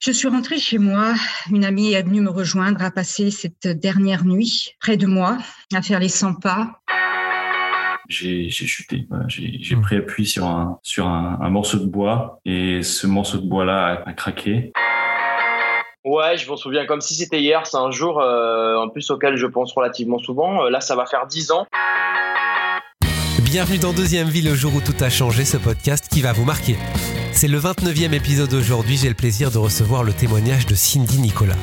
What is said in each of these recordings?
Je suis rentrée chez moi. Une amie est venue me rejoindre à passer cette dernière nuit près de moi, à faire les 100 pas. J'ai chuté. J'ai pris appui sur un, sur un, morceau de bois et ce morceau de bois-là a, craqué. Ouais, je m'en souviens comme si c'était hier. C'est un jour euh, en plus auquel je pense relativement souvent. Euh, là, ça va faire 10 ans. Bienvenue dans Deuxième Vie, le jour où tout a changé, ce podcast qui va vous marquer. C'est le 29e épisode aujourd'hui, j'ai le plaisir de recevoir le témoignage de Cindy Nicolas.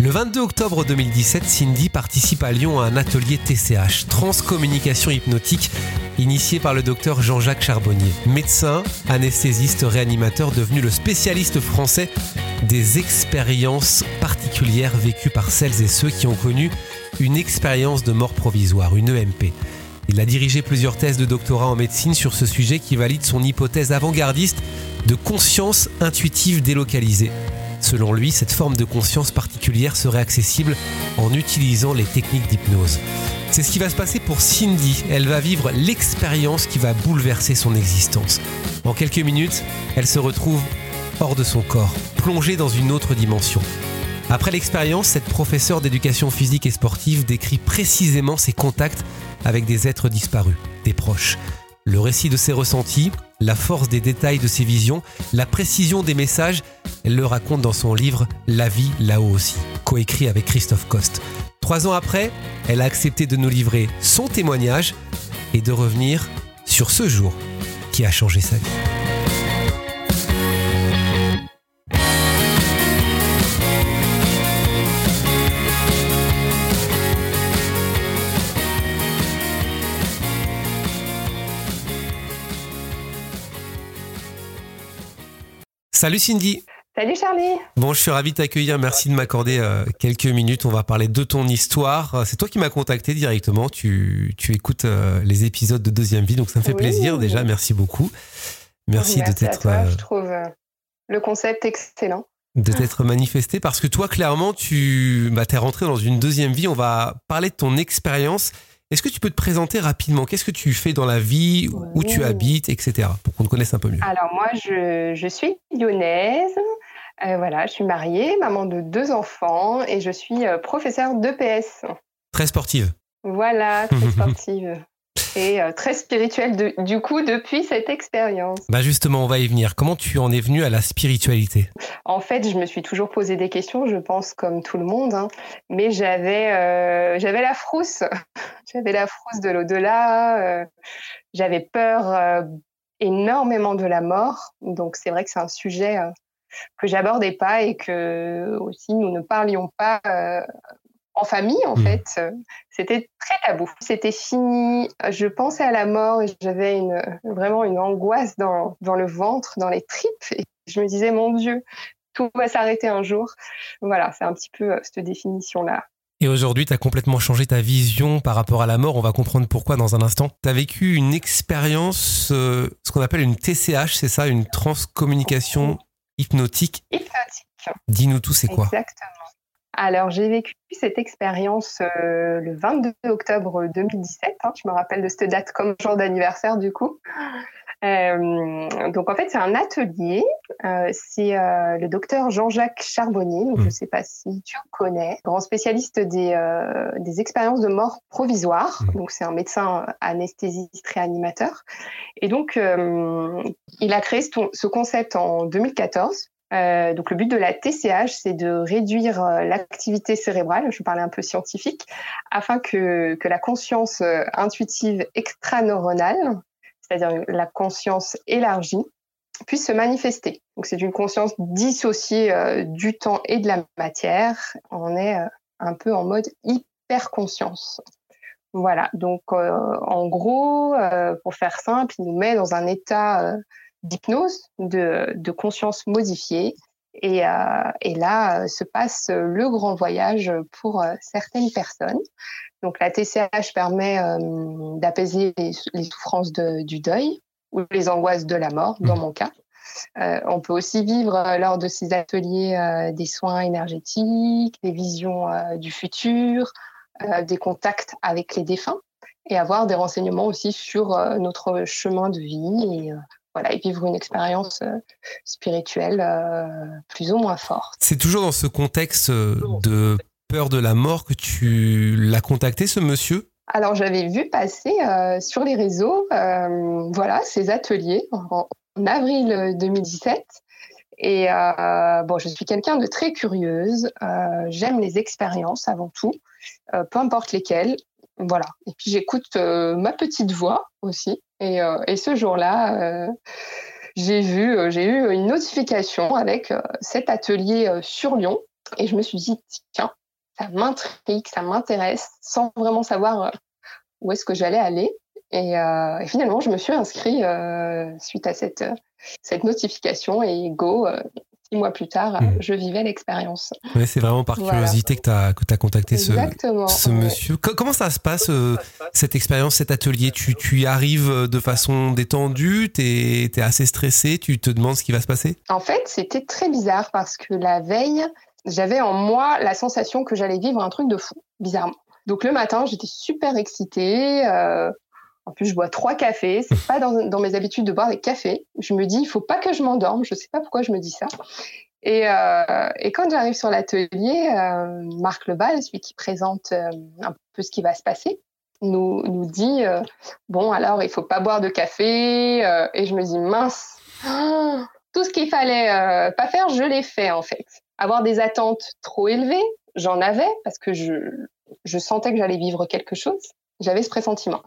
Le 22 octobre 2017, Cindy participe à Lyon à un atelier TCH, transcommunication hypnotique, initié par le docteur Jean-Jacques Charbonnier, médecin, anesthésiste, réanimateur, devenu le spécialiste français des expériences particulières vécues par celles et ceux qui ont connu une expérience de mort provisoire, une EMP. Il a dirigé plusieurs thèses de doctorat en médecine sur ce sujet qui valide son hypothèse avant-gardiste de conscience intuitive délocalisée. Selon lui, cette forme de conscience particulière serait accessible en utilisant les techniques d'hypnose. C'est ce qui va se passer pour Cindy. Elle va vivre l'expérience qui va bouleverser son existence. En quelques minutes, elle se retrouve hors de son corps, plongée dans une autre dimension. Après l'expérience, cette professeure d'éducation physique et sportive décrit précisément ses contacts avec des êtres disparus, des proches. Le récit de ses ressentis, la force des détails de ses visions, la précision des messages, elle le raconte dans son livre La vie là-haut aussi, coécrit avec Christophe Coste. Trois ans après, elle a accepté de nous livrer son témoignage et de revenir sur ce jour qui a changé sa vie. Salut Cindy. Salut Charlie. Bon, je suis ravi de t'accueillir. Merci de m'accorder euh, quelques minutes. On va parler de ton histoire. Euh, c'est toi qui m'as contacté directement. Tu, écoutes euh, les épisodes de Deuxième Vie, donc ça me fait plaisir déjà. Merci beaucoup. Merci, de t'être. Je trouve le concept excellent. De t'être manifesté parce que toi, clairement, tu bah, es rentré dans une deuxième vie. On va parler de ton expérience. Est-ce que tu peux te présenter rapidement? Qu'est-ce que tu fais dans la vie, où tu habites, etc. Pour qu'on te connaisse un peu mieux. Alors moi, je, suis lyonnaise. Euh, voilà, je suis mariée, maman de deux enfants et je suis euh, professeure d'EPS. Très sportive. Voilà, très sportive et euh, très spirituel du coup depuis cette expérience. Bah justement, on va y venir. Comment tu en es venu à la spiritualité? En fait, je me suis toujours posé des questions, je pense comme tout le monde, hein. mais j'avais euh, j'avais la frousse, j'avais la frousse de l'au-delà, euh, j'avais peur énormément de la mort, donc c'est vrai que c'est un sujet que j'abordais pas et que aussi nous ne parlions pas en famille, en hmm. fait, euh, c'était très tabou. C'était fini. Je pensais à la mort et j'avais une, vraiment une angoisse dans, dans le ventre, dans les tripes. Et je me disais, mon Dieu, tout va s'arrêter un jour. Voilà, c'est un petit peu euh, cette définition-là. Et aujourd'hui, tu as complètement changé ta vision par rapport à la mort. On va comprendre pourquoi dans un instant. Tu as vécu une expérience, euh, ce qu'on appelle une TCH, c'est ça, une transcommunication hypnotique? Hypnotique. Dis-nous tout, c'est quoi? Exactement. Alors, j'ai vécu cette expérience euh, le 22 octobre 2017. Hein, je me rappelle de cette date comme jour d'anniversaire, du coup. Euh, donc, en fait, c'est un atelier. Euh, c'est le docteur Jean-Jacques Charbonnier. Donc, je ne mmh. sais pas si tu connais. Grand spécialiste des, des expériences de mort provisoire. Mmh. Donc, c'est un médecin anesthésiste réanimateur. Et donc, il a créé ce concept en 2014 euh, donc le but de la TCH, c'est de réduire euh, l'activité cérébrale, je parlais un peu scientifique, afin que, la conscience euh, intuitive extraneuronale, c'est-à-dire la conscience élargie, puisse se manifester. Donc c'est une conscience dissociée du temps et de la matière. On est un peu en mode hyper conscience. Voilà, donc en gros, pour faire simple, il nous met dans un état d'hypnose, de, conscience modifiée. Et, euh, et, là euh, se passe le grand voyage pour euh, certaines personnes. Donc la TCH permet d'apaiser les, souffrances du deuil ou les angoisses de la mort, dans mon cas. on peut aussi vivre lors de ces ateliers des soins énergétiques, des visions du futur, des contacts avec les défunts et avoir des renseignements aussi sur notre chemin de vie et voilà, et vivre une expérience spirituelle plus ou moins forte. C'est toujours dans ce contexte de peur de la mort que tu l'as contacté, ce monsieur? Alors j'avais vu passer sur les réseaux, voilà, ces ateliers en, avril 2017. Et bon, je suis quelqu'un de très curieuse. J'aime les expériences avant tout, peu importe lesquelles. Voilà. Et puis j'écoute ma petite voix aussi. Et, et ce jour-là, j'ai vu, j'ai eu une notification avec cet atelier sur Lyon. Et je me suis dit, tiens, ça m'intrigue, ça m'intéresse, sans vraiment savoir où est-ce que j'allais aller. Et, finalement, je me suis inscrite suite à cette notification et go, six mois plus tard, hmm. je vivais l'expérience. Ouais, c'est vraiment par curiosité que tu as, contacté ce, ce monsieur. Comment ça se passe, euh, cette expérience, cet atelier? Tu, tu y arrives euh, de façon détendue? Tu es, assez stressé? Tu te demandes ce qui va se passer? En fait, c'était très bizarre parce que la veille, j'avais en moi la sensation que j'allais vivre un truc de fou, bizarrement. Donc le matin, j'étais super excitée. Euh, en plus, je bois trois cafés. C'est pas dans, mes habitudes de boire des cafés. Je me dis, il faut pas que je m'endorme. Je sais pas pourquoi je me dis ça. Et, euh, quand j'arrive sur l'atelier, euh, Marc Lebal, celui qui présente euh, un peu ce qui va se passer, nous, nous dit bon alors il faut pas boire de café. et je me dis mince, tout ce qu'il fallait pas faire, je l'ai fait en fait. Avoir des attentes trop élevées, j'en avais parce que je, je sentais que j'allais vivre quelque chose. J'avais ce pressentiment.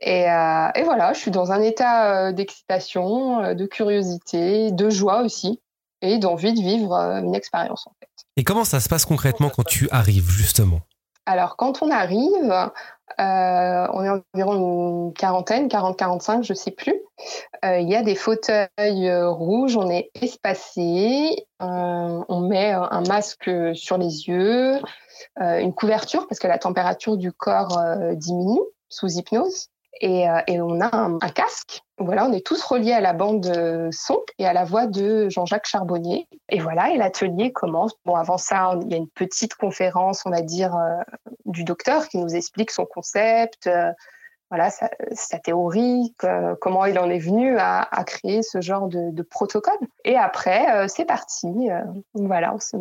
Et, euh, et, voilà, je suis dans un état euh, d'excitation, euh, de curiosité, de joie aussi, et d'envie de vivre une expérience en fait. Et comment ça se passe concrètement quand tu arrives justement? Alors quand on arrive, on est environ une quarantaine, 40-45, je sais plus. Il y a des fauteuils rouges, on est espacé, on met un masque sur les yeux, euh, une couverture parce que la température du corps euh, diminue sous hypnose. Et, euh, et, on a un, casque. Voilà, on est tous reliés à la bande son et à la voix de Jean-Jacques Charbonnier. Et voilà, et l'atelier commence. Bon, avant ça, il y a une petite conférence, on va dire, du docteur qui nous explique son concept, voilà, sa, théorie, comment il en est venu à, à créer ce genre de, de protocole. Et après, c'est parti. voilà, on se,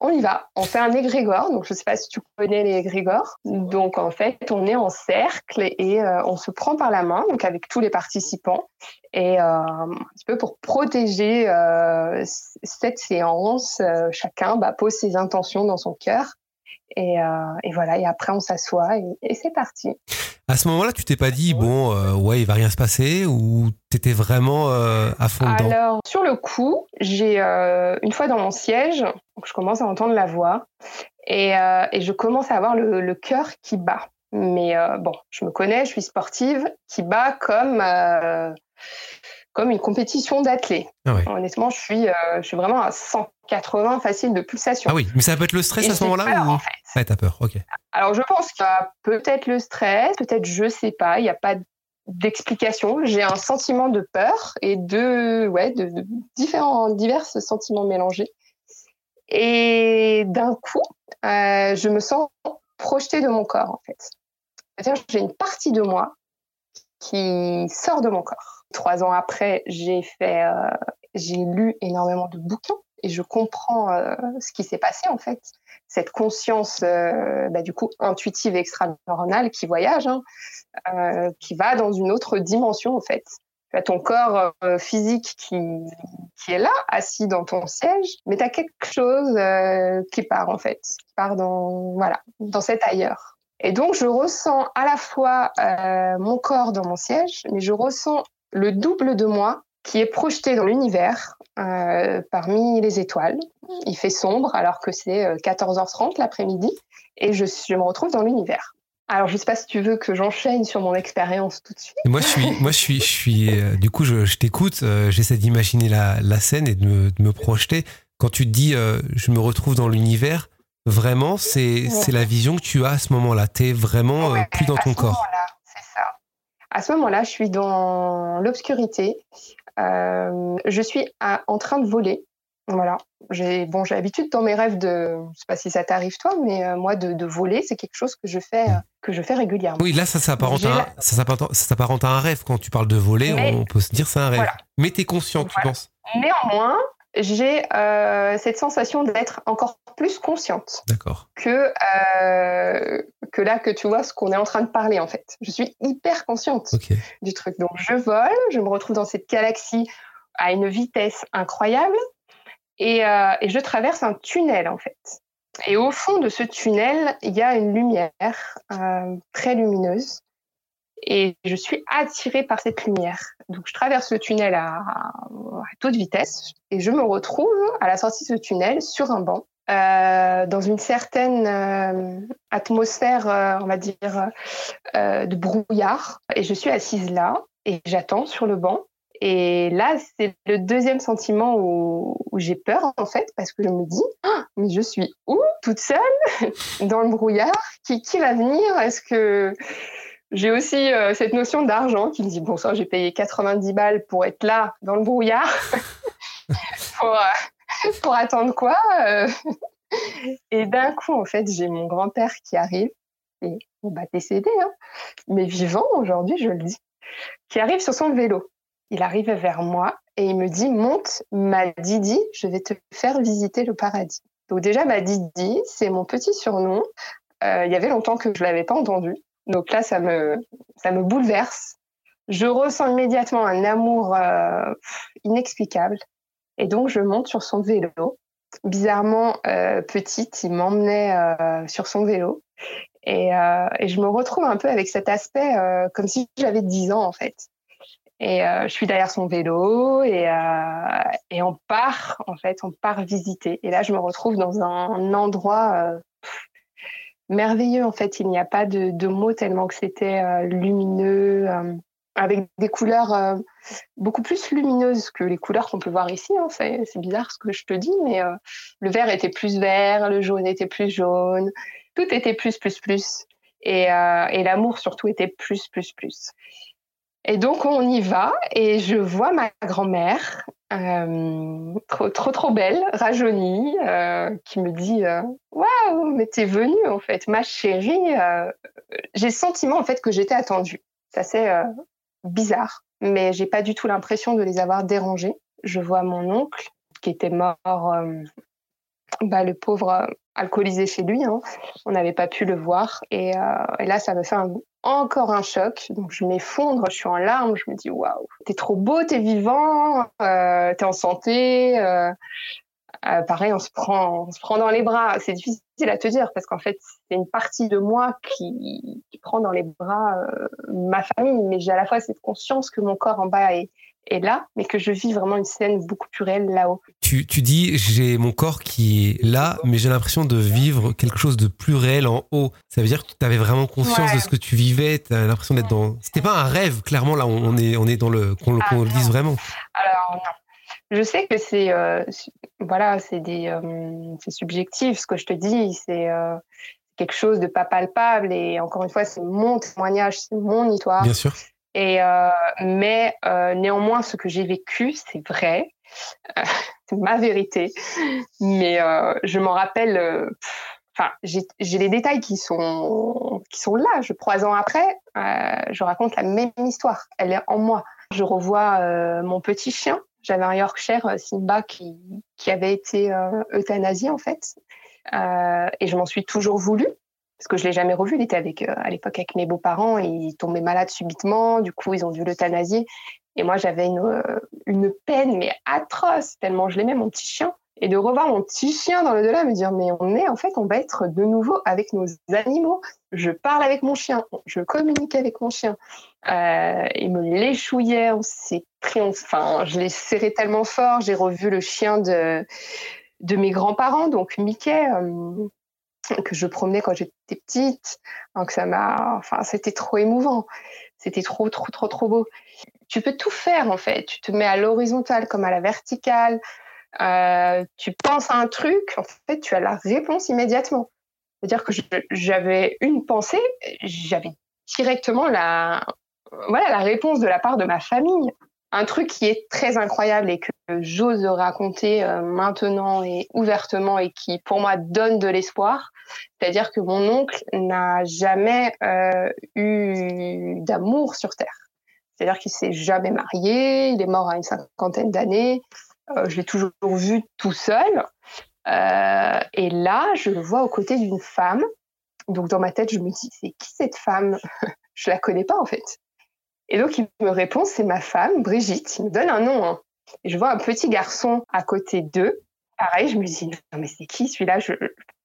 on y va. On fait un égrégore. Donc, je ne sais pas si tu connais les égrégores. Donc, en fait, on est en cercle et euh, on se prend par la main, donc avec tous les participants, et euh, un petit peu pour protéger euh, cette séance. chacun bah, pose ses intentions dans son cœur. Et, voilà. Et après, on s'assoit et c'est parti. À ce moment-là, tu t'es pas dit bon, euh, ouais, il va rien se passer ou t'étais vraiment euh, à fond dedans Alors sur le coup, j'ai euh, une fois dans mon siège, je commence à entendre la voix et, je commence à avoir le, cœur qui bat. Mais bon, je me connais, je suis sportive, qui bat comme comme une compétition d'athlètes. Ah Honnêtement, je suis, je suis vraiment à 180 facile de pulsation. Ah oui, mais ça peut être le stress à ce moment-là ou... en fait. Ouais, t'as peur, ok. Alors, je pense qu'il y a peut-être le stress, peut-être je sais pas, il n'y a pas d'explication. J'ai un sentiment de peur et de, ouais, de, différents, divers sentiments mélangés. Et d'un coup, euh, je me sens projetée de mon corps, en fait. C'est-à-dire j'ai une partie de moi qui sort de mon corps. Trois ans après, j'ai fait, euh, j'ai lu énormément de bouquins et je comprends euh, ce qui s'est passé en fait. Cette conscience, euh, bah, du coup, intuitive extra-neuronale qui voyage, hein, qui va dans une autre dimension en fait. Tu as ton corps physique qui, qui est là, assis dans ton siège, mais tu as quelque chose qui part en fait, qui part dans, voilà, dans cet ailleurs. Et donc, je ressens à la fois mon corps dans mon siège, mais je ressens le double de moi qui est projeté dans l'univers euh, parmi les étoiles. Il fait sombre alors que c'est 14h30 euh, l'après-midi et je, me retrouve dans l'univers. Alors, je ne sais pas si tu veux que j'enchaîne sur mon expérience tout de suite. Moi, je suis, moi, je suis, je suis. Euh, du coup, je, t'écoute. J'essaie d'imaginer la, scène et de me, de me, projeter. Quand tu te dis, je me retrouve dans l'univers, vraiment, c'est, la vision que tu as à ce moment-là. Tu es vraiment plus dans ton corps. C'est ça. À ce moment-là, je suis dans l'obscurité. Euh, je suis en train de voler. Voilà. J'ai bon, j'ai l'habitude dans mes rêves de, je sais pas si ça t'arrive toi, mais euh, moi de, voler, c'est quelque chose que je fais, euh, que je fais régulièrement. Oui, là, ça s'apparente à, à, un rêve. Quand tu parles de voler, on peut se dire c'est un rêve. Mais tu es conscient, tu penses Néanmoins, j'ai euh, cette sensation d'être encore plus consciente. Que, que là, que tu vois ce qu'on est en train de parler, en fait. Je suis hyper consciente du truc. Donc, je vole, je me retrouve dans cette galaxie à une vitesse incroyable. Euh, et, je traverse un tunnel en fait. Et au fond de ce tunnel, il y a une lumière euh, très lumineuse. Et je suis attirée par cette lumière. Donc je traverse le tunnel à, toute vitesse et je me retrouve à la sortie de ce tunnel sur un banc. Euh, dans une certaine atmosphère, on va dire, de brouillard. Et je suis assise là et j'attends sur le banc. Et là, c'est le deuxième sentiment où, j'ai peur, en fait, parce que je me dis, ah, mais je suis où Toute seule, dans le brouillard? Qui, qui va venir? Est-ce que j'ai aussi euh, cette notion d'argent qui me dit, bon ça, j'ai payé 90 balles pour être là, dans le brouillard, pour, euh, pour, attendre quoi euh? Et d'un coup, en fait, j'ai mon grand-père qui arrive, et va décédé, hein, mais vivant aujourd'hui, je le dis, qui arrive sur son vélo il arrive vers moi et il me dit monte ma Didi, je vais te faire visiter le paradis. Donc déjà ma Didi, c'est mon petit surnom. Euh, il y avait longtemps que je l'avais pas entendu. Donc là ça me ça me bouleverse. Je ressens immédiatement un amour euh, inexplicable et donc je monte sur son vélo. Bizarrement euh, petite, il m'emmenait sur son vélo et, et, je me retrouve un peu avec cet aspect comme si j'avais 10 ans en fait. Et euh, je suis derrière son vélo et, euh, et on part, en fait, on part visiter. Et là, je me retrouve dans un endroit euh, merveilleux, en fait. Il n'y a pas de, de mots tellement que c'était euh, lumineux, euh, avec des couleurs beaucoup plus lumineuses que les couleurs qu'on peut voir ici. Hein. C'est, c'est bizarre ce que je te dis, mais le vert était plus vert, le jaune était plus jaune, tout était plus, plus, plus. Et, et l'amour surtout était plus, plus, plus. Et donc on y va et je vois ma grand-mère euh, trop trop trop belle, rajeunie, euh, qui me dit euh, waouh mais t'es venue en fait, ma chérie. j'ai le sentiment en fait que j'étais attendue. C'est assez bizarre, mais j'ai pas du tout l'impression de les avoir dérangés. Je vois mon oncle qui était mort, bah, le pauvre alcoolisé chez lui. Hein. On n'avait pas pu le voir et, et là ça me fait encore un choc. Donc je m'effondre, je suis en larmes, je me dis waouh, t'es trop beau, t'es vivant, euh, t'es en santé. Euh, euh, pareil, on se prend, on se prend dans les bras. C'est difficile à te dire parce qu'en fait, c'est une partie de moi qui, qui prend dans les bras euh, ma famille, mais j'ai à la fois cette conscience que mon corps en bas est, est là, mais que je vis vraiment une scène beaucoup plus réelle là-haut. Tu, tu dis, j'ai mon corps qui est là, mais j'ai l'impression de vivre quelque chose de plus réel en haut. Ça veut dire que tu avais vraiment conscience de ce que tu vivais, tu as l'impression d'être dans... C'était pas un rêve, clairement, là, on est, on est dans le... qu'on ah, le dise vraiment. Alors, non. Je sais que c'est euh, voilà, c'est des euh, c'est subjectif ce que je te dis, c'est euh, quelque chose de pas palpable et encore une fois c'est mon témoignage, c'est mon histoire. Bien sûr. Et euh, mais euh, néanmoins, ce que j'ai vécu, c'est vrai, c'est ma vérité. Mais euh, je m'en rappelle. Enfin, j'ai les détails qui sont qui sont là. Je trois ans après, je raconte la même histoire. Elle est en moi. Je revois mon petit chien. J'avais un Yorkshire Simba qui qui avait été euthanasié en fait. et je m'en suis toujours voulu parce que je l'ai jamais revu. Il était avec, euh, à l'époque avec mes beaux-parents et il tombait malade subitement. Du coup, ils ont dû l'euthanasier. Et moi, j'avais une, euh, peine, mais atroce, tellement je l'aimais, mon petit chien. Et de revoir mon petit chien dans le delà, me dire, mais on est, en fait, on va être de nouveau avec nos animaux. Je parle avec mon chien, je communique avec mon chien. Euh, il me l'échouillait, on s'est pris, enfin, je l'ai serré tellement fort. J'ai revu le chien de, de mes grands-parents, donc Mickey, euh, que je promenais quand j'étais petite. Donc ça m'a, enfin, c'était trop émouvant. C'était trop, trop, trop, trop beau. Tu peux tout faire en fait. Tu te mets à l'horizontale comme à la verticale. Euh, tu penses à un truc, en fait, tu as la réponse immédiatement. C'est-à-dire que j'avais une pensée, j'avais directement la, voilà, la réponse de la part de ma famille. Un truc qui est très incroyable et que j'ose raconter euh, maintenant et ouvertement et qui pour moi donne de l'espoir, c'est-à-dire que mon oncle n'a jamais euh, eu d'amour sur Terre. C'est-à-dire qu'il s'est jamais marié, il est mort à une cinquantaine d'années, euh, je l'ai toujours vu tout seul. et là, je le vois aux côtés d'une femme. Donc dans ma tête, je me dis, c'est qui cette femme? Je la connais pas en fait. Et donc, il me répond, c'est ma femme, Brigitte. Il me donne un nom. Hein. Et je vois un petit garçon à côté d'eux. Pareil, je me dis, non, mais c'est qui celui-là? Je...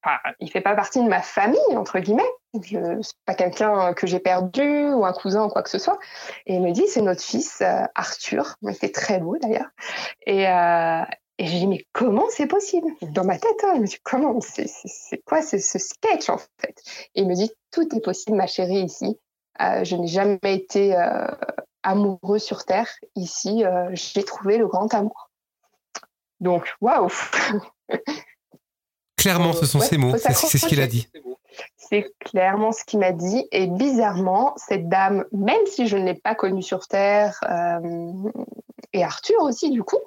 enfin, Il fait pas partie de ma famille, entre guillemets. Je... C'est pas quelqu'un que j'ai perdu ou un cousin ou quoi que ce soit. Et il me dit, c'est notre fils, euh, Arthur. Il était très beau d'ailleurs. Et, euh... et je dis, mais comment c'est possible? Dans ma tête, hein, je me dis, comment? C'est quoi ce, ce sketch en fait? Et il me dit, tout est possible, ma chérie, ici. Euh, je n'ai jamais été euh, amoureux sur Terre. Ici, euh, j'ai trouvé le grand amour. Donc, waouh Clairement, ce sont ces mots, c'est ce qu'il a dit. C'est clairement ce qu'il m'a dit. Et bizarrement, cette dame, même si je ne l'ai pas connue sur Terre, et Arthur aussi, du coup,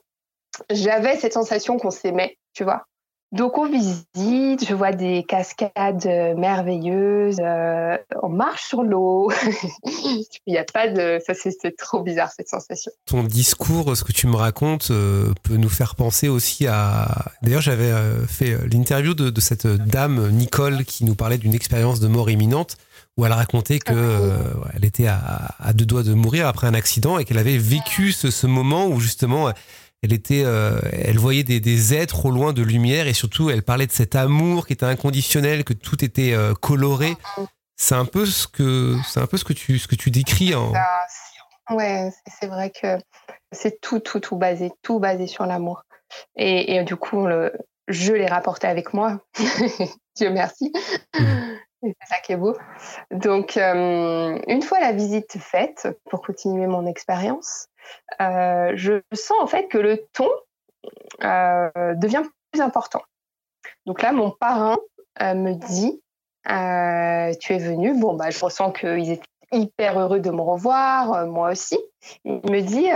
j'avais cette sensation qu'on s'aimait, tu vois. Donc on visite, je vois des cascades euh, merveilleuses, euh, on marche sur l'eau. Il n'y a pas de, ça c'est trop bizarre cette sensation. Ton discours, ce que tu me racontes, euh, peut nous faire penser aussi à. D'ailleurs, j'avais fait l'interview de, cette dame Nicole qui nous parlait d'une expérience de mort imminente où elle racontait que ah elle était à, deux doigts de mourir après un accident et qu'elle avait vécu ce, ce moment où justement elle était, euh, elle voyait des, êtres au loin de lumière et surtout elle parlait de cet amour qui était inconditionnel, que tout était euh, coloré. C'est un peu ce que, c'est un peu ce que tu, ce que tu décris. En... Ouais, c'est vrai que c'est tout, tout, tout basé, tout basé sur l'amour. Et, du coup, le, je l'ai rapporté avec moi. Dieu merci. Mm. C'est ça qui est beau. Donc, euh, une fois la visite faite, pour continuer mon expérience, euh, je sens en fait que le ton euh, devient plus important. Donc là, mon parrain me dit Tu es venu. Bon, bah, je ressens qu'ils étaient hyper heureux de me revoir, moi aussi. Il me dit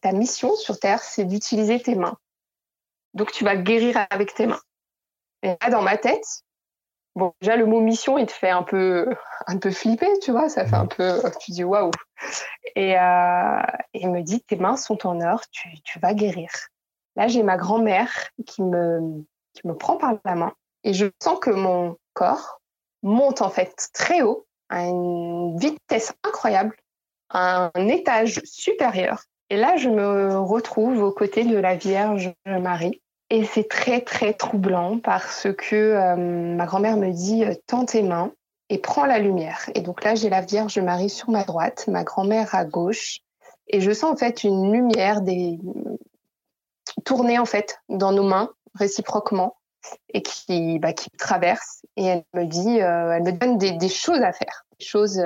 Ta mission sur Terre, c'est d'utiliser tes mains. Donc, tu vas guérir avec tes mains. Et là, dans ma tête, Bon, déjà, le mot mission, il te fait un peu, un peu flipper, tu vois, ça fait un peu, tu dis waouh. Et, euh, il me dit, tes mains sont en or, tu, tu vas guérir. Là, j'ai ma grand-mère qui me, qui me prend par la main et je sens que mon corps monte en fait très haut, à une vitesse incroyable, à un étage supérieur. Et là, je me retrouve aux côtés de la Vierge Marie et c'est très, très troublant parce que euh, ma grand-mère me dit euh, Tends tes mains et prends la lumière. Et donc là, j'ai la Vierge Marie sur ma droite, ma grand-mère à gauche. Et je sens en fait une lumière des... tourner en fait dans nos mains réciproquement et qui, bah, qui traverse. Et elle me dit, euh, elle me donne des, des, choses à faire, des choses,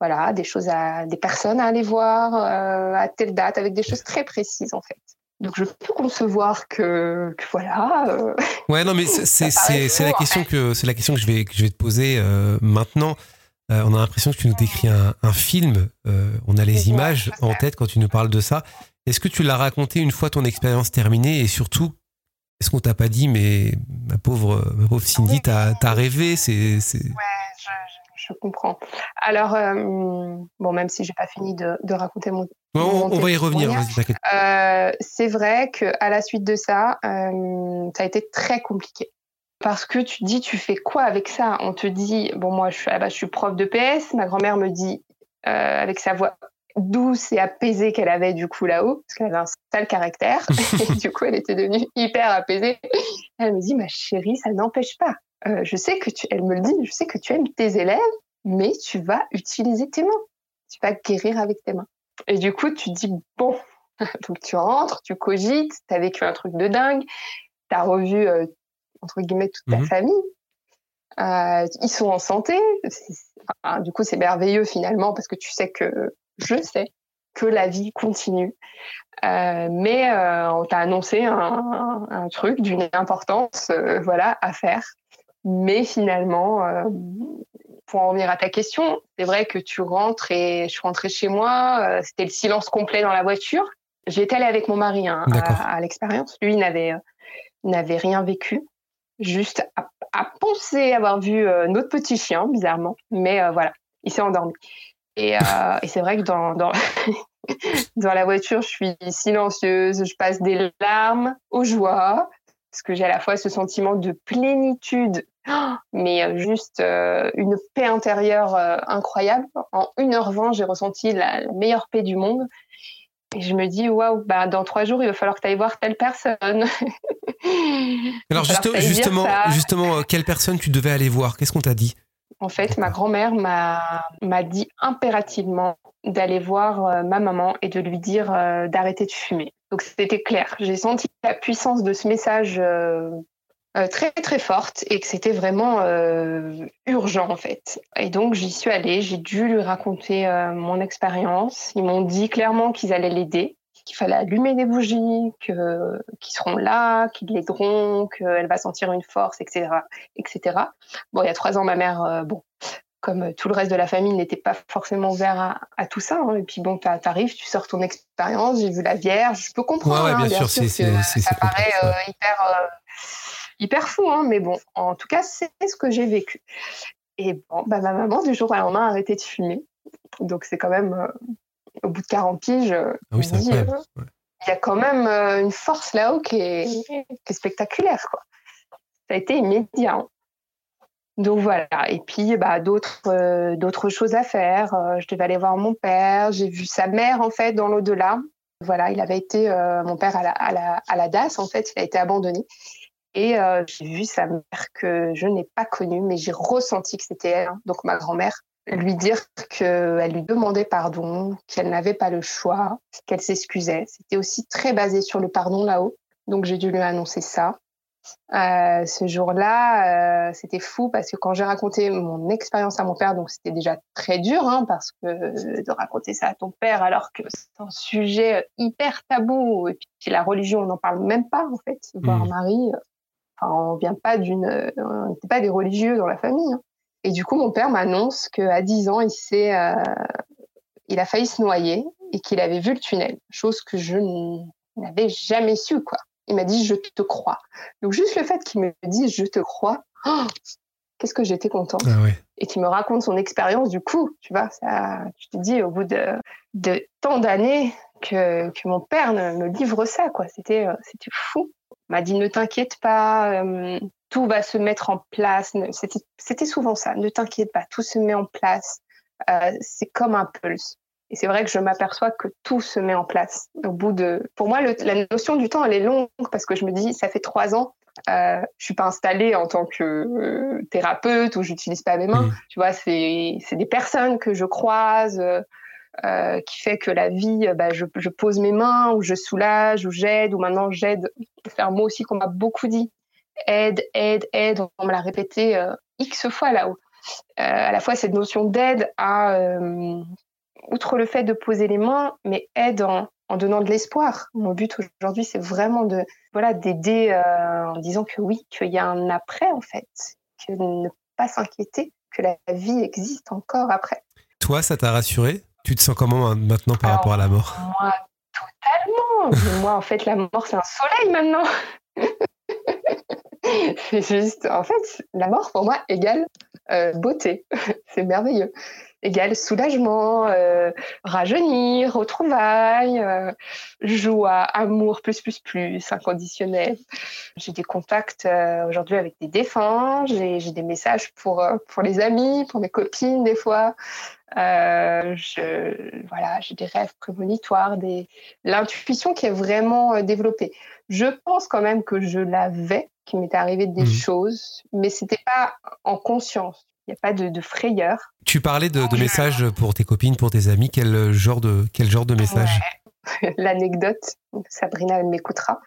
voilà, des choses à, des personnes à aller voir à telle date, avec des choses très précises en fait. Donc je peux concevoir que, voilà. Euh, ouais, non, mais c'est la question que c'est la question que je vais que je vais te poser euh, maintenant. Euh, on a l'impression que tu nous décris un, un film. on a les images en tête quand tu nous parles de ça. Est-ce que tu l'as raconté une fois ton expérience terminée et surtout, est-ce qu'on t'a pas dit, mais ma pauvre, ma pauvre Cindy, t'as as rêvé C'est. Ouais, je, je comprends. Alors, bon, même si j'ai pas fini de, raconter mon. On, va y revenir. Euh, c'est vrai que à la suite de ça, euh, ça a été très compliqué. Parce que tu te dis, tu fais quoi avec ça? On te dit, bon, moi, je suis, je suis prof de PS. Ma grand-mère me dit, avec sa voix douce et apaisée qu'elle avait du coup là-haut, parce qu'elle avait un sale caractère, et du coup elle était devenue hyper apaisée. Elle me dit, ma chérie, ça n'empêche pas. Euh, je sais que tu, elle me le dit, je sais que tu aimes tes élèves, mais tu vas utiliser tes mains. Tu vas guérir avec tes mains. Et du coup, tu dis, bon, donc tu rentres, tu cogites, tu as vécu un truc de dingue, tu as revu, euh, entre guillemets, toute ta mhm. famille. Euh, ils sont en santé. du coup, c'est merveilleux finalement parce que tu sais que, je sais que la vie continue. mais on t'a annoncé un, un truc d'une importance voilà, à faire mais finalement, euh, pour en revenir à ta question, c'est vrai que tu rentres et je suis rentrée chez moi. euh, C'était le silence complet dans la voiture. J'étais allée avec mon mari hein, à, à l'expérience. Lui, n'avait euh, n'avait rien vécu, juste à, à penser avoir vu euh, notre petit chien, bizarrement. Mais euh, voilà, il s'est endormi. Et, euh, et c'est vrai que dans, dans, dans la voiture, je suis silencieuse, je passe des larmes aux joies, parce que j'ai à la fois ce sentiment de plénitude, mais euh, juste euh, une paix intérieure euh, incroyable. En 1h20, j'ai ressenti la, la meilleure paix du monde. Et je me dis, waouh, bah, dans trois jours, il va falloir que tu ailles voir telle personne. Alors juste- justement, justement, quelle personne tu devais aller voir? Qu'est-ce qu'on t'a dit? En fait, ma grand-mère m'a dit impérativement d'aller voir euh, ma maman et de lui dire d'arrêter de fumer. Donc c'était clair. J'ai senti la puissance de ce message très très forte et que c'était vraiment euh, urgent en fait. Et donc j'y suis allée. J'ai dû lui raconter euh, mon expérience. Ils m'ont dit clairement qu'ils allaient l'aider qu'il fallait allumer des bougies, que qu'ils seront là, qu'ils l'aideront, qu'elle va sentir une force, etc., etc. Bon, il y a trois ans, ma mère, euh, bon, comme tout le reste de la famille, n'était pas forcément ouvert à, à tout ça. hein. Et puis bon, t'a- t'arrives, tu sors ton expérience, j'ai vu la Vierge, je peux comprendre. Ouais, ouais, hein, bien sûr, c'est- que c'est- c'est- ça c'est paraît euh, hyper, euh, hyper fou, hein, mais bon, en tout cas, c'est ce que j'ai vécu. Et bon, bah, ma maman, du jour au lendemain, a arrêté de fumer. Donc c'est quand même, euh, au bout de 40 piges, euh, Ah oui, euh, Ouais. il y a quand même euh, une force là-haut qui est, qui est spectaculaire. Quoi. Ça a été immédiat. hein. Donc voilà. Et puis bah, d'autres d'autres choses à faire. Je devais aller voir mon père. J'ai vu sa mère en fait dans l'au-delà. Voilà, il avait été mon père à la, à la à la DAS en fait. Il a été abandonné. Et euh, j'ai vu sa mère que je n'ai pas connue, mais j'ai ressenti que c'était elle, hein. donc ma grand-mère, lui dire qu'elle lui demandait pardon, qu'elle n'avait pas le choix, qu'elle s'excusait. C'était aussi très basé sur le pardon là-haut. Donc j'ai dû lui annoncer ça. Euh, ce jour-là, euh, c'était fou parce que quand j'ai raconté mon expérience à mon père, donc c'était déjà très dur, hein, parce que de raconter ça à ton père alors que c'est un sujet hyper tabou et puis la religion, on n'en parle même pas en fait. Voir Mhm. Marie, enfin, on vient pas d'une, euh, on n'était pas des religieux dans la famille. hein. Et du coup, mon père m'annonce qu'à 10 ans, il s'est, euh, il a failli se noyer et qu'il avait vu le tunnel, chose que je n'avais jamais su, quoi. Il m'a dit, je te crois. Donc, juste le fait qu'il me dise, je te crois, oh, qu'est-ce que j'étais contente. Ah. Et qu'il me raconte son expérience, du coup, tu vois, ça, tu te dis, au bout de, de tant d'années, que, que mon père me livre ça, quoi. C'était, euh, c'était fou. M'a dit, ne t'inquiète pas, euh, tout va se mettre en place. C'était, c'était souvent ça. Ne t'inquiète pas, tout se met en place. Euh, c'est comme un pulse. Et c'est vrai que je m'aperçois que tout se met en place. Au bout de, pour moi, le- la notion du temps, elle est longue parce que je me dis, ça fait trois ans, euh, je suis pas installée en tant que euh, thérapeute ou j'utilise pas mes mains. Mhm. Tu vois, c'est, c'est des personnes que je croise. Euh, qui fait que la vie, euh, bah, je, pose mes mains, ou je soulage, ou j'aide, ou maintenant j'aide. C'est un mot aussi qu'on m'a beaucoup dit. Aide, aide, aide. On me l'a répété euh, X fois là-haut. À la fois cette notion d'aide à, outre le fait de poser les mains, mais aide en, en donnant de l'espoir. Mon but aujourd'hui, c'est vraiment de, voilà, d'aider en disant que oui, qu'il y a un après en fait, que ne pas s'inquiéter, que la vie existe encore après. Toi, ça t'a rassuré? Tu te sens comment hein, maintenant par Alors, rapport à la mort? Moi, totalement. Moi, en fait, la mort, c'est un soleil maintenant. c'est juste, en fait, la mort pour moi égale euh, beauté. c'est merveilleux. Égale soulagement, euh, rajeunir, retrouvailles, euh, joie, amour, plus, plus, plus, inconditionnel. J'ai des contacts euh, aujourd'hui avec des défunts, j'ai des messages pour, pour les amis, pour mes copines des fois. Je, voilà, j'ai des rêves prémonitoires, des, l'intuition qui est vraiment développée. Je pense quand même que je l'avais, qu'il m'était arrivé des Mhm. choses, mais c'était pas en conscience. Il n'y a pas de, de frayeur. Tu parlais de, de messages pour tes copines, pour tes amis. Quel genre de, quel genre de message? L'anecdote, Sabrina elle m'écoutera.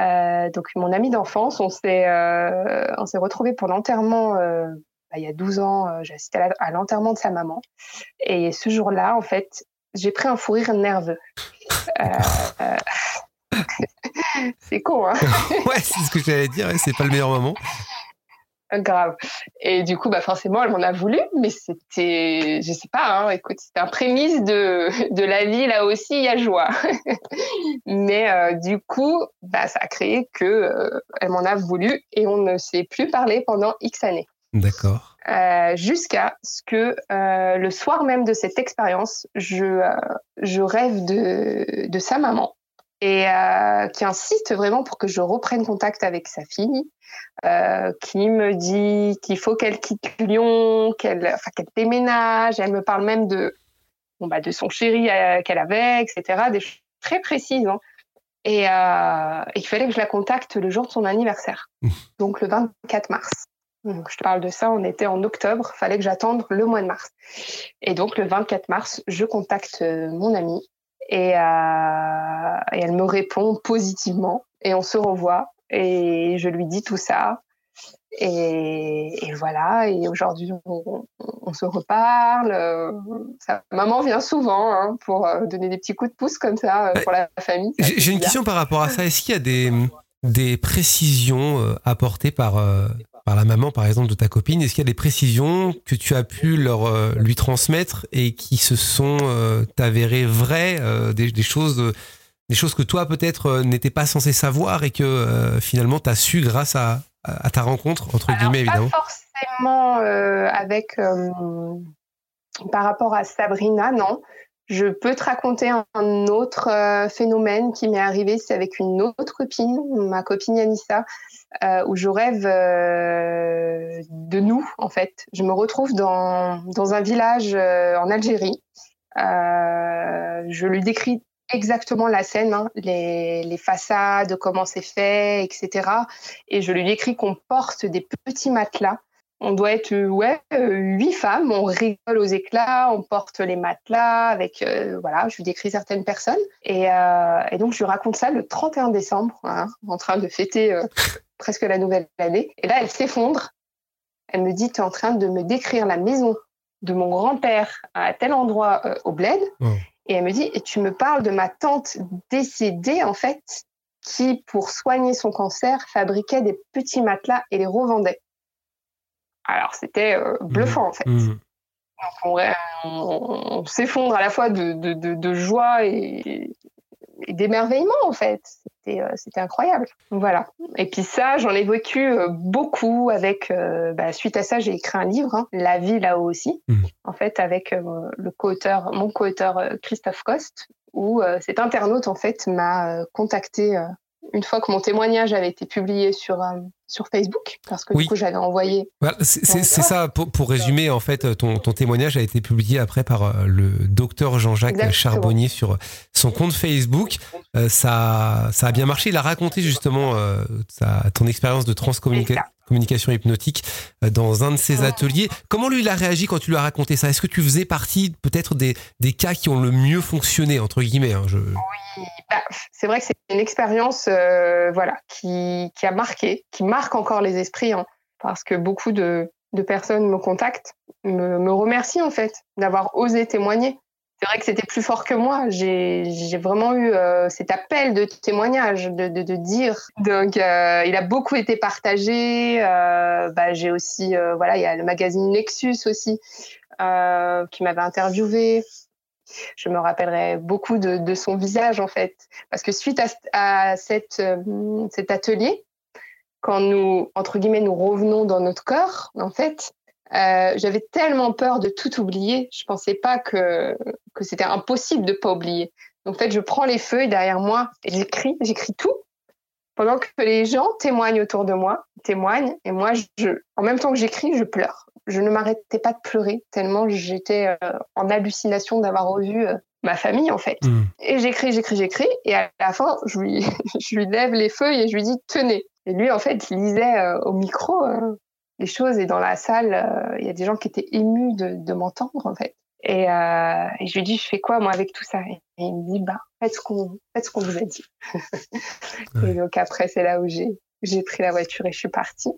Euh, donc mon amie d'enfance, on s'est euh, on s'est retrouvés pour l'enterrement. euh, bah, il y a 12 ans, euh, j'ai assisté à l'enterrement de sa maman. Et ce jour-là, en fait, j'ai pris un fou rire nerveux. Euh, euh, c'est con, hein Ouais, c'est ce que j'allais dire. c'est pas le meilleur moment. Grave. Et du coup, bah forcément, elle m'en a voulu, mais c'était, je sais pas, hein, écoute, c'était un prémisse de, de la vie, là aussi, il y a joie. mais euh, du coup, bah, ça a créé que euh, elle m'en a voulu et on ne s'est plus parlé pendant X années. D'accord. Euh, Jusqu'à ce que euh, le soir même de cette expérience, je, euh, je rêve de, de sa maman et euh, qui insiste vraiment pour que je reprenne contact avec sa fille, euh, qui me dit qu'il faut qu'elle quitte Lyon, qu'elle enfin, qu'elle déménage. Elle me parle même de, bon, bah, de son chéri euh, qu'elle avait, etc. Des choses très précises. Hein. Et, et il fallait que je la contacte le jour de son anniversaire, donc le 24 mars. Donc, je te parle de ça, on était en octobre, fallait que j'attende le mois de mars. Et donc, le 24 mars, je contacte mon amie et, euh, et elle me répond positivement et on se revoit et je lui dis tout ça. Et, et voilà, et aujourd'hui on, on, se reparle. euh, Sa maman vient souvent hein, pour euh, donner des petits coups de pouce comme ça euh, pour la famille. J'ai une question par rapport à ça. Est-ce qu'il y a des, des précisions apportées par, par la maman, par exemple, de ta copine. Est-ce qu'il y a des précisions que tu as pu leur, euh, lui transmettre et qui se sont euh, avérées vraies, euh, des, des choses, des choses que toi, peut-être, n'étais pas censé savoir et que finalement, tu as su grâce à, à ta rencontre, entre Alors, guillemets, évidemment. Pas forcément avec par rapport à Sabrina, non. Je peux te raconter un, autre phénomène qui m'est arrivé, c'est avec une autre copine, ma copine Yanissa, euh, où je rêve euh, de nous, en fait. Je me retrouve dans, dans un village euh, en Algérie. Je lui décris exactement la scène, hein, les, les façades, comment c'est fait, etc. Et je lui décris qu'on porte des petits matelas. On doit être euh, ouais euh, huit femmes. On rigole aux éclats, on porte les matelas avec euh, voilà. Je lui décris certaines personnes et, euh, et donc je lui raconte ça le 31 décembre, hein, en train de fêter euh, presque la nouvelle année. Et là, elle s'effondre. Elle me dit, tu es en train de me décrire la maison de mon grand-père à tel endroit au bled. Et elle me dit, et tu me parles de ma tante décédée, en fait, qui, pour soigner son cancer, fabriquait des petits matelas et les revendait. Alors, c'était euh, bluffant, en fait. Mmh. Donc, on, on- on s'effondre à la fois de, de- de- de joie et, et d'émerveillement, en fait. C'était euh, c'était incroyable. Voilà. Et puis ça, j'en ai vécu euh, beaucoup avec... euh, bah, suite à ça, j'ai écrit un livre, hein, La vie là-haut aussi, Mhm. en fait, avec le co-auteur, mon co-auteur Christophe Coste, où cet internaute, en fait, m'a contacté une fois que mon témoignage avait été publié sur, euh, sur Facebook, parce que Oui. du coup, j'avais envoyé Voilà, c'est ça, pour, pour résumer, en fait, ton, ton témoignage a été publié après par euh, le docteur Jean-Jacques. Charbonnier sur son compte Facebook. Euh, ça, ça a bien marché. Il a raconté justement euh, sa- ton expérience de transcommunication. Communication hypnotique euh, dans un de ses ateliers. Comment lui, il a réagi quand tu lui as raconté ça? Est-ce que tu faisais partie peut-être des, des cas qui ont le mieux fonctionné, entre guillemets hein, je... Bah, c'est vrai que c'est une expérience euh, voilà, qui, qui a marqué, qui marque encore les esprits, hein, parce que beaucoup de, de personnes me contactent, me, me remercient en fait d'avoir osé témoigner. C'est vrai que c'était plus fort que moi. J'ai vraiment eu euh, cet appel de témoignage, de, de, de dire. Donc, euh, il a beaucoup été partagé. Euh, bah, J'ai aussi, euh, voilà, il y a le magazine Nexus aussi euh, qui m'avait interviewé je me rappellerai beaucoup de, de, son visage en fait. Parce que suite à, à cette, euh, cet atelier, quand nous, entre guillemets, nous revenons dans notre corps, en fait, euh, j'avais tellement peur de tout oublier, je pensais pas que, que c'était impossible de pas oublier. Donc, en fait, je prends les feuilles derrière moi et j'écris, j'écris tout, pendant que les gens témoignent autour de moi, témoignent, et moi, je, en même temps que j'écris, je pleure je ne m'arrêtais pas de pleurer tellement j'étais euh, en hallucination d'avoir revu euh, ma famille en fait. Mm. Et j'écris, j'écris, j'écris et à la fin je lui, je lui lève les feuilles et je lui dis tenez. Et lui en fait il lisait euh, au micro euh, les choses et dans la salle euh, il y a des gens qui étaient émus de, de m'entendre en fait. Et, euh, et, je lui dis je fais quoi moi avec tout ça? Et il me dit bah faites ce qu'on faites ce qu'on vous a dit. ouais. Et donc après c'est là où j'ai j'ai pris la voiture et je suis partie.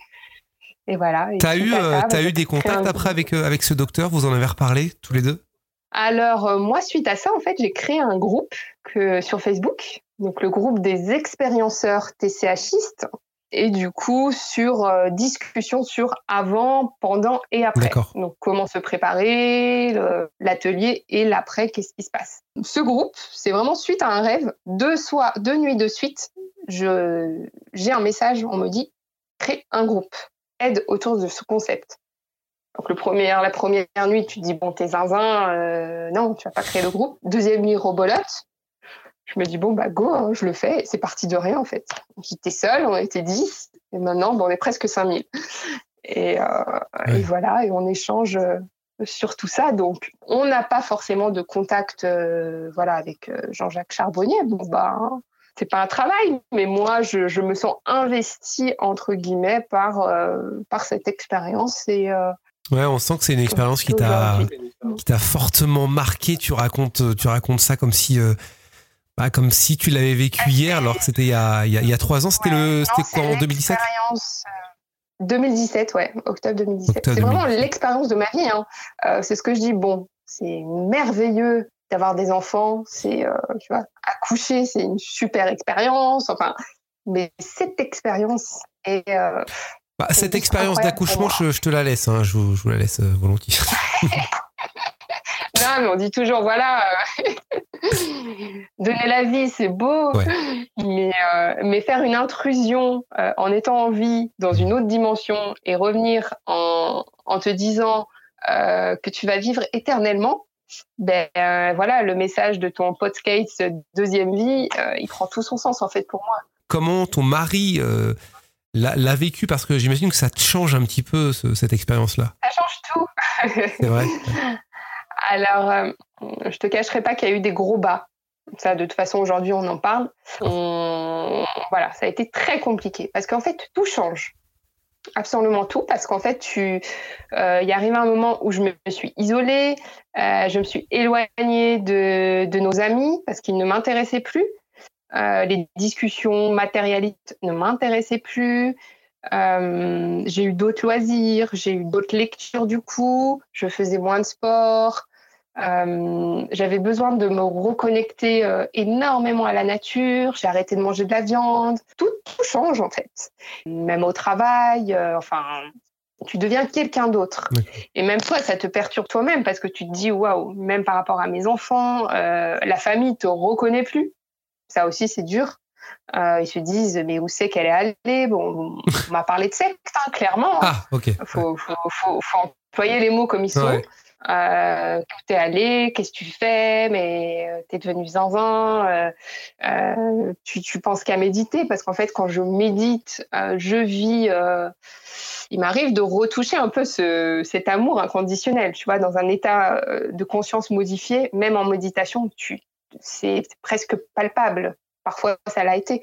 Et voilà. T'as eu, euh, as eu des contacts après avec, euh, avec ce docteur? Vous en avez reparlé tous les deux? Alors, euh, moi, suite à ça, en fait, j'ai créé un groupe que, sur Facebook, donc le groupe des expérienceurs TCHistes. Et du coup sur euh, discussion sur avant, pendant et après. Donc comment se préparer, l'atelier et l'après, qu'est-ce qui se passe. Ce groupe, c'est vraiment suite à un rêve, deux soirs, deux nuits de suite, j'ai un message, on me dit crée un groupe, aide autour de ce concept. Donc le premier, la première nuit, tu te dis bon t'es zinzin, euh, non tu vas pas créer le groupe. Deuxième nuit rebolote, je me dis, bon, bah, go, hein, je le fais. C'est parti de rien, en fait. J'étais seule, on était 10, et maintenant, on est presque 5000. Et, euh, et voilà, et on échange euh, sur tout ça. Donc, on n'a pas forcément de contact euh, voilà, avec Jean-Jacques Charbonnier. Bon, bah, hein, c'est pas un travail, mais moi, je, je, me sens investie, entre guillemets, par, par cette expérience. Et, Ouais, on sent que c'est une expérience qui t'a qui t'a fortement marqué. Tu racontes tu racontes ça comme si bah, comme si tu l'avais vécu hier, alors que c'était il, y a trois ans. C'était c'était quoi en 2017 2017, ouais, octobre 2017. C'est vraiment l'expérience de ma vie. Hein. Euh, c'est ce que je dis. Bon, c'est merveilleux d'avoir des enfants. C'est, euh, tu vois, accoucher, c'est une super expérience. Enfin, mais cette expérience est. Euh, bah, cette expérience d'accouchement, je, te la laisse. Hein, je, je, vous la laisse volontiers. non, mais on dit toujours, voilà, donner la vie, c'est beau, mais, euh, mais, faire une intrusion euh, en étant en vie dans une autre dimension et revenir en, en te disant euh, que tu vas vivre éternellement, ben voilà, le message de ton podcast deuxième vie, il prend tout son sens en fait pour moi. Comment ton mari l'a vécu? Parce que j'imagine que ça te change un petit peu cette expérience-là. Ça change tout. C'est vrai. Alors, je te cacherai pas qu'il y a eu des gros bas. Ça, de toute façon, aujourd'hui, on en parle. Voilà, ça a été très compliqué parce qu'en fait, tout change. Absolument tout, parce qu'en fait, tu, euh, il y arrive un moment où je me suis isolée, euh, je me suis éloignée de, de nos amis parce qu'ils ne m'intéressaient plus. les discussions matérialistes ne m'intéressaient plus. j'ai eu d'autres loisirs, j'ai eu d'autres lectures du coup, je faisais moins de sport, euh, j'avais besoin de me reconnecter euh, énormément à la nature. J'ai arrêté de manger de la viande. Tout, tout change en fait. Même au travail, euh, enfin, tu deviens quelqu'un d'autre. Et même toi, ça te perturbe toi-même parce que tu te dis waouh, même par rapport à mes enfants, la famille te reconnaît plus. Ça aussi, c'est dur. ils se disent mais où c'est qu'elle est allée? Bon, on m'a parlé de secte, hein, clairement. Ah, ok. Faut, faut, faut, faut, employer les mots comme ils sont. Euh, où t'es allé, qu'est-ce que tu fais, mais euh, t'es devenu zinzin, euh, euh, tu, tu penses qu'à méditer, parce qu'en fait, quand je médite, euh, je vis, il m'arrive de retoucher un peu ce, cet amour inconditionnel, tu vois, dans un état de conscience modifié, même en méditation, c'est presque palpable. Parfois, ça l'a été.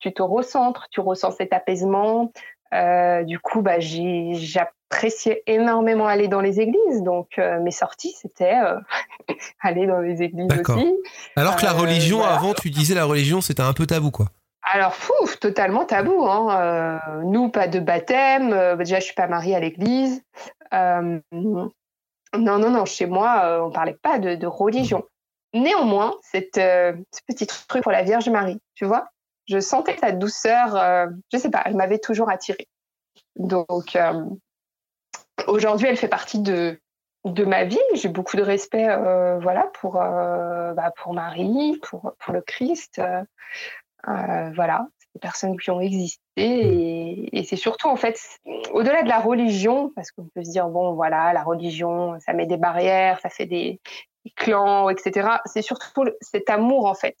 Tu te recentres, tu ressens cet apaisement, euh, du coup, bah, j'appréciais énormément aller dans les églises. Donc, euh, mes sorties, c'était euh, aller dans les églises aussi. Alors que la religion, avant, tu disais la religion, c'était un peu tabou, quoi. Alors, fou, totalement tabou. Hein. nous, pas de baptême. déjà, je suis pas mariée à l'église. non, non, non. Chez moi, on parlait pas de, de religion. Néanmoins, cette, ce petit truc pour la Vierge Marie, tu vois, je sentais sa douceur, euh, je sais pas, elle m'avait toujours attirée. Donc euh, aujourd'hui, elle fait partie de de ma vie. J'ai beaucoup de respect, euh, voilà, pour bah, pour Marie, pour pour le Christ, voilà, c'est des personnes qui ont existé et, et c'est surtout en fait au-delà de la religion, parce qu'on peut se dire bon, voilà, la religion, ça met des barrières, ça fait des, des clans, etc. C'est surtout cet amour en fait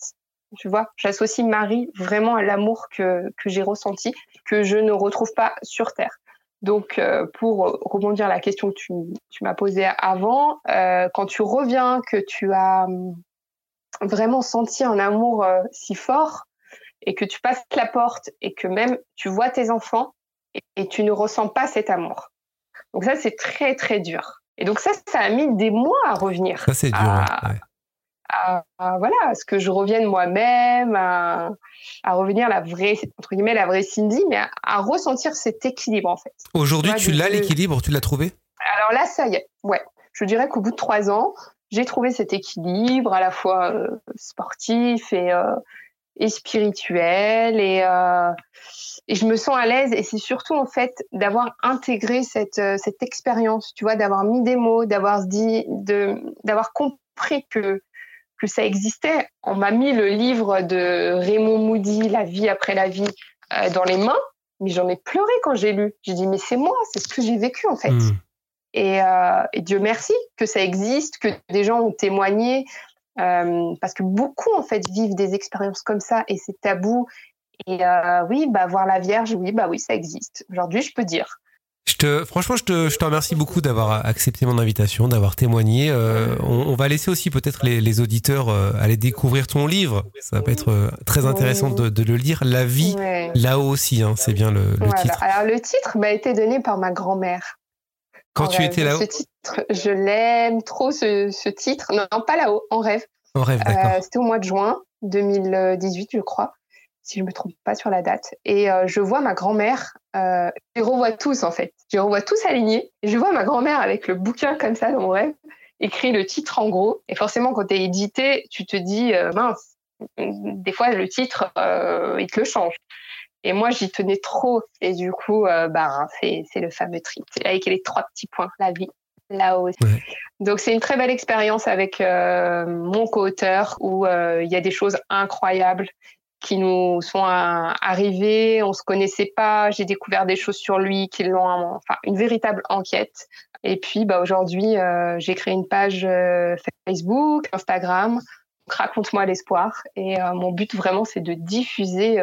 tu vois, j'associe Marie vraiment à l'amour que, que j'ai ressenti, que je ne retrouve pas sur Terre. Donc, euh, pour rebondir à la question que tu, tu m'as posée avant, euh, quand tu reviens, que tu as hum, vraiment senti un amour euh, si fort et que tu passes la porte et que même tu vois tes enfants et, tu ne ressens pas cet amour. Donc ça, c'est très, très dur. Et donc ça, ça a mis des mois à revenir. Ça, c'est dur. ouais à, voilà, à ce que je revienne moi-même, à, revenir la vraie, entre guillemets, la vraie Cindy, mais à, ressentir cet équilibre, en fait. Aujourd'hui, tu l'as, l'équilibre, tu l'as trouvé? Alors là, ça y est, ouais. Je dirais qu'au bout de trois ans, j'ai trouvé cet équilibre à la fois euh, sportif et, euh, et spirituelle et euh, et je me sens à l'aise et c'est surtout en fait d'avoir intégré cette cette expérience, tu vois, d'avoir mis des mots, d'avoir dit de d'avoir compris que que ça existait. On m'a mis le livre de Raymond Moody, La vie après la vie, euh, dans les mains, mais j'en ai pleuré quand j'ai lu. J'ai dit mais c'est moi, c'est ce que j'ai vécu en fait. Hmm. Et, euh, et, Dieu merci que ça existe, que des gens ont témoigné, euh, parce que beaucoup en fait vivent des expériences comme ça et c'est tabou. Et oui, bah voir la Vierge, oui, bah oui, ça existe. Aujourd'hui, je peux dire. Je te, franchement, je te, je te remercie beaucoup d'avoir accepté mon invitation, d'avoir témoigné. Euh, on, on, va laisser aussi peut-être les, les, auditeurs euh, aller découvrir ton livre. Ça va être euh, très intéressant de, de, le lire. La vie, là-haut aussi, hein, c'est bien le, le voilà. titre. Alors le titre m'a été donné par ma grand-mère. Quand en tu rêve. étais là-haut Ce titre, je l'aime trop ce, ce, titre. Non, non, pas là-haut, en rêve. En rêve, d'accord. Euh, C'était au mois de juin 2018, je crois si je me trompe pas sur la date. Et euh, je vois ma grand-mère, euh, je les revois tous en fait, je les revois tous alignés. Et je vois ma grand-mère avec le bouquin comme ça dans mon rêve, écrit le titre en gros. Et forcément, quand tu es édité, tu te dis, euh, mince, des fois le titre, il te le change. Et moi, j'y tenais trop. Et du coup, bah, c'est le fameux titre avec les trois petits points, la vie, là-haut. Ouais. Donc c'est une très belle expérience avec euh, mon co-auteur où euh, il y a des choses incroyables qui nous sont arrivées, on se connaissait pas, j'ai découvert des choses sur lui qui l'ont, enfin une véritable enquête. Et puis bah aujourd'hui, euh, j'ai créé une page euh, Facebook, Instagram, raconte-moi l'espoir. Et euh, mon but vraiment, c'est de diffuser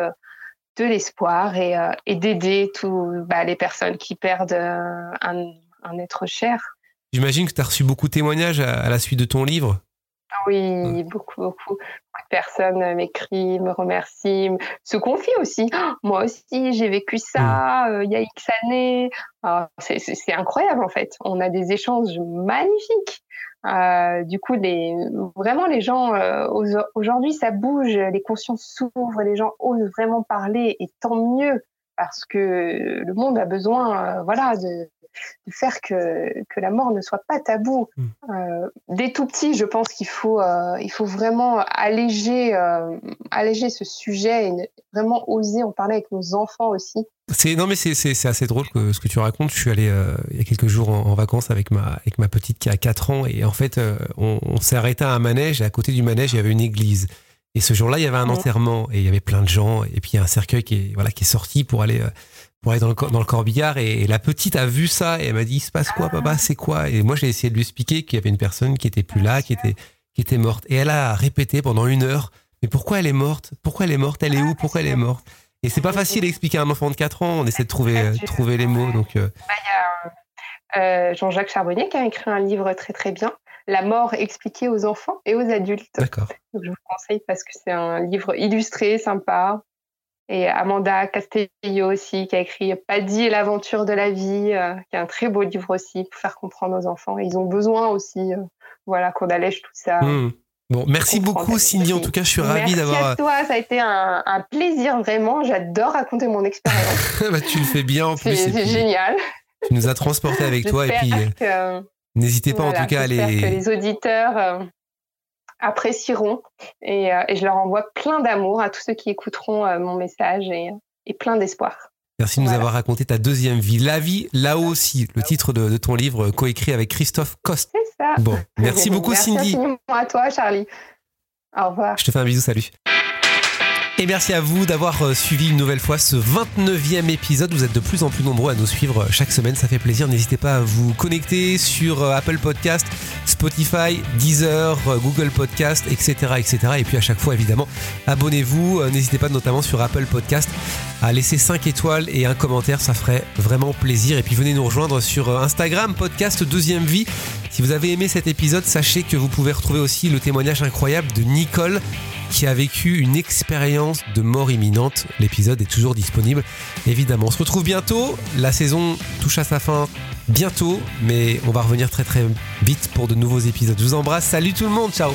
de l'espoir et, d'aider tous bah, les personnes qui perdent un, être cher. J'imagine que tu as reçu beaucoup de témoignages à la suite de ton livre. Oui, beaucoup, beaucoup. Beaucoup de personnes m'écrivent, me remercient, se confient aussi. Oh, moi aussi, j'ai vécu ça euh, il y a X années. Oh, c'est incroyable en fait. On a des échanges magnifiques. Euh, du coup, les, vraiment, les gens, euh, aujourd'hui, ça bouge, les consciences s'ouvrent, les gens osent vraiment parler, et tant mieux, parce que le monde a besoin, euh, voilà, de, de faire que, que la mort ne soit pas tabou. Mm. Euh, dès tout petit, je pense qu'il faut, euh, il faut vraiment alléger, euh, alléger ce sujet et vraiment oser en parler avec nos enfants aussi. C'est non mais c'est assez drôle que, ce que tu racontes. Je suis allé euh, il y a quelques jours en, en, vacances avec ma avec ma petite qui a 4 ans et en fait euh, on, on s'est arrêté à un manège et à côté du manège il y avait une église. Et ce jour-là, il y avait un enterrement et il y avait plein de gens et puis il y a un cercueil qui est voilà qui est sorti pour aller euh, pour aller dans le, dans le corbillard et, et la petite a vu ça et elle m'a dit il se passe quoi papa c'est quoi? Et moi j'ai essayé de lui expliquer qu'il y avait une personne qui était plus là qui était qui était morte. Et elle a répété pendant une heure mais pourquoi elle est morte? Pourquoi elle est morte? Elle est où? Pourquoi elle est morte? Et c'est pas facile à expliquer à un enfant de 4 ans on essaie de trouver euh, trouver les mots donc euh, Bah, Il y a euh, Jean-Jacques Charbonnier qui a écrit un livre très très bien, La mort expliquée aux enfants et aux adultes. d'accord. Donc, je vous conseille parce que c'est un livre illustré, sympa. Et Amanda Castello aussi, qui a écrit Paddy et l'aventure de la vie, euh, qui est un très beau livre aussi pour faire comprendre aux enfants. Et ils ont besoin aussi, euh, voilà, qu'on allège tout ça. Hmm. bon merci beaucoup Cindy en tout cas je suis ravi Merci d'avoir à toi, ça a été un, un plaisir vraiment. J'adore raconter mon expérience. bah, tu le fais bien en plus C'est génial. tu nous as transporté avec toi et puis euh, que- n'hésitez pas en tout cas à les que les auditeurs euh, apprécieront et, euh, et je leur envoie plein d'amour à tous ceux qui écouteront euh, mon message et, et plein d'espoir. Merci de nous Voilà. avoir raconté ta deuxième vie. La vie, là-haut aussi, le titre de, de ton livre euh, coécrit avec Christophe Coste. C'est ça. Bon, merci beaucoup Merci Cindy. infiniment à toi, Charlie. Au revoir. Je te fais un bisou, salut. Et merci à vous d'avoir euh, suivi une nouvelle fois ce 29e épisode. Vous êtes de plus en plus nombreux à nous suivre euh, chaque semaine, ça fait plaisir. N'hésitez pas à vous connecter sur euh, Apple Podcast, Spotify, Deezer, Google Podcast, etc., etc. Et puis à chaque fois, évidemment, abonnez-vous. N'hésitez pas notamment sur Apple Podcast à laisser 5 étoiles et un commentaire, ça ferait vraiment plaisir. Et puis venez nous rejoindre sur Instagram, podcast Deuxième Vie. Si vous avez aimé cet épisode, sachez que vous pouvez retrouver aussi le témoignage incroyable de Nicole qui a vécu une expérience de mort imminente. L'épisode est toujours disponible, évidemment. On se retrouve bientôt. La saison touche à sa fin bientôt, mais on va revenir très très vite pour de nouveaux épisodes. Je vous embrasse. Salut tout le monde. Ciao.